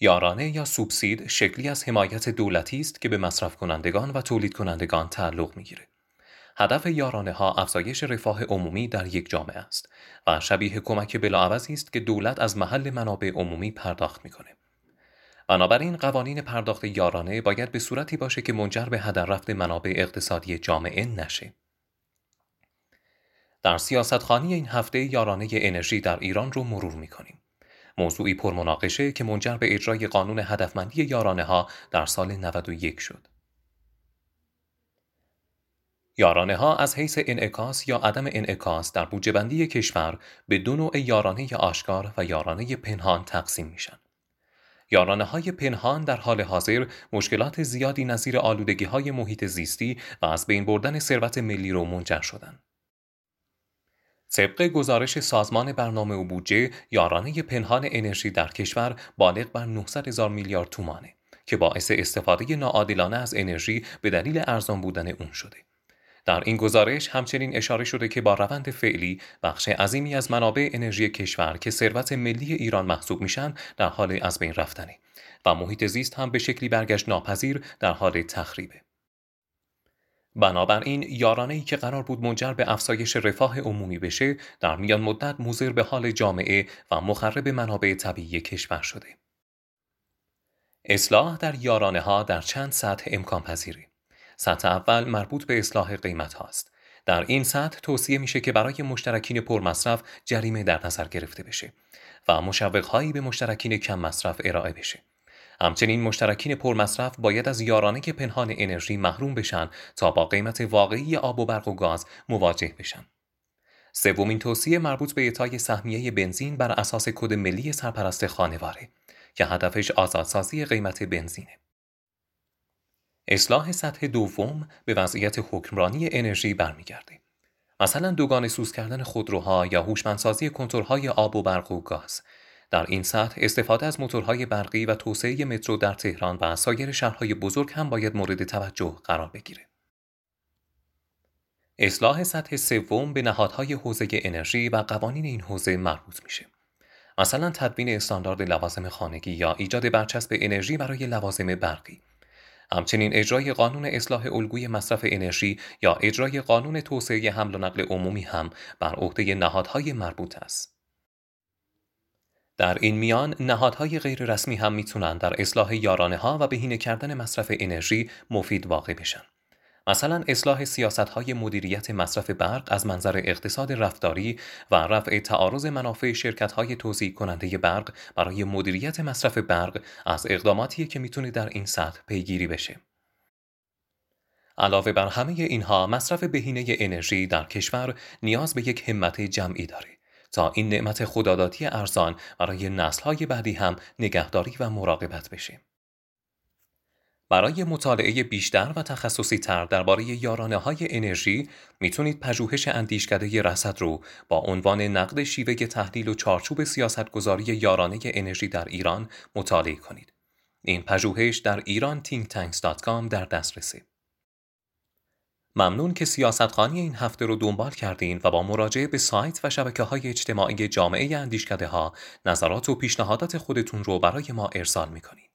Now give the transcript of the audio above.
یارانه یا سوبسید شکلی از حمایت دولتی است که به مصرف کنندگان و تولید کنندگان تعلق می‌گیره. هدف یارانه ها افزایش رفاه عمومی در یک جامعه است و شبیه کمک بلاعوضی است که دولت از محل منابع عمومی پرداخت می‌کنه. بنابراین قوانین پرداخت یارانه باید به صورتی باشه که منجر به هدر رفت منابع اقتصادی جامعه نشه. در سیاستخانی این هفته یارانه انرژی در ایران رو مرور می‌کنیم. موضوعی پرمناقشه که منجر به اجرای قانون هدفمندی یارانه ها در سال 91 شد. یارانه ها از حیث انعکاس یا عدم انعکاس در بودجه بندی کشور به دو نوع یارانه آشکار و یارانه پنهان تقسیم میشن. یارانه های پنهان در حال حاضر مشکلات زیادی نظیر آلودگی های محیط زیستی و از بین بردن ثروت ملی رو منجر شدند. طبق گزارش سازمان برنامه و بودجه یارانه پنهان انرژی در کشور بالغ بر 900 هزار میلیارد تومانه که باعث استفاده ناعادلانه از انرژی به دلیل ارزان بودن اون شده. در این گزارش همچنین اشاره شده که با روند فعلی بخش عظیمی از منابع انرژی کشور که ثروت ملی ایران محسوب میشن در حال از بین رفتنه و محیط زیست هم به شکلی برگشت ناپذیر در حال تخریبه. بنابراین یارانه ای که قرار بود منجر به افزایش رفاه عمومی بشه در میان مدت موزر به حال جامعه و مخرب منابع طبیعی کشور شده. اصلاح در یارانه ها در چند سطح امکان پذیره. سطح اول مربوط به اصلاح قیمت هاست. در این سطح توصیه میشه که برای مشترکین پرمصرف جریمه در نظر گرفته بشه و مشوقهایی به مشترکین کم مصرف ارائه بشه. همچنین مشترکین پرمصرف باید از یارانه پنهان انرژی محروم بشن تا با قیمت واقعی آب و برق و گاز مواجه بشن. سومین توصیه مربوط به اعطای سهمیه بنزین بر اساس کد ملی سرپرست خانواره که هدفش آزادسازی قیمت بنزینه. اصلاح سطح دوم به وضعیت حکمرانی انرژی برمیگرده. مثلا دوگان سوز کردن خودروها یا هوشمندسازی کنترل‌های آب و برق و گاز در این سطح استفاده از موتورهای برقی و توسعه مترو در تهران و سایر شهرهای بزرگ هم باید مورد توجه قرار بگیره. اصلاح سطح سوم به نهادهای حوزه انرژی و قوانین این حوزه مربوط میشه. مثلا تدوین استاندارد لوازم خانگی یا ایجاد برچسب انرژی برای لوازم برقی. همچنین اجرای قانون اصلاح الگوی مصرف انرژی یا اجرای قانون توسعه حمل و نقل عمومی هم بر عهده نهادهای مربوط است. در این میان نهادهای غیررسمی هم می‌تونن در اصلاح یارانه ها و بهینه کردن مصرف انرژی مفید واقع بشن. مثلا اصلاح سیاست های مدیریت مصرف برق از منظر اقتصاد رفتاری و رفع تعارض منافع شرکت های توضیح کننده برق برای مدیریت مصرف برق از اقداماتی که می‌تونه در این سطح پیگیری بشه. علاوه بر همه اینها مصرف بهینه انرژی در کشور نیاز به یک همت جمعی داره. تا این نعمت خداداتی ارزان برای نسلهای بعدی هم نگهداری و مراقبت بشه. برای مطالعه بیشتر و تخصصی تر درباره یارانه های انرژی می‌تونید پژوهش اندیشکده رصد رو با عنوان نقد شیوه تحلیل و چارچوب سیاستگذاری یارانه انرژی در ایران مطالعه کنید. این پژوهش در ایران در دسترسه. ممنون که سیاستخانی این هفته رو دنبال کردین و با مراجعه به سایت و شبکه های اجتماعی جامعه اندیشکده ها نظرات و پیشنهادات خودتون رو برای ما ارسال می‌کنید.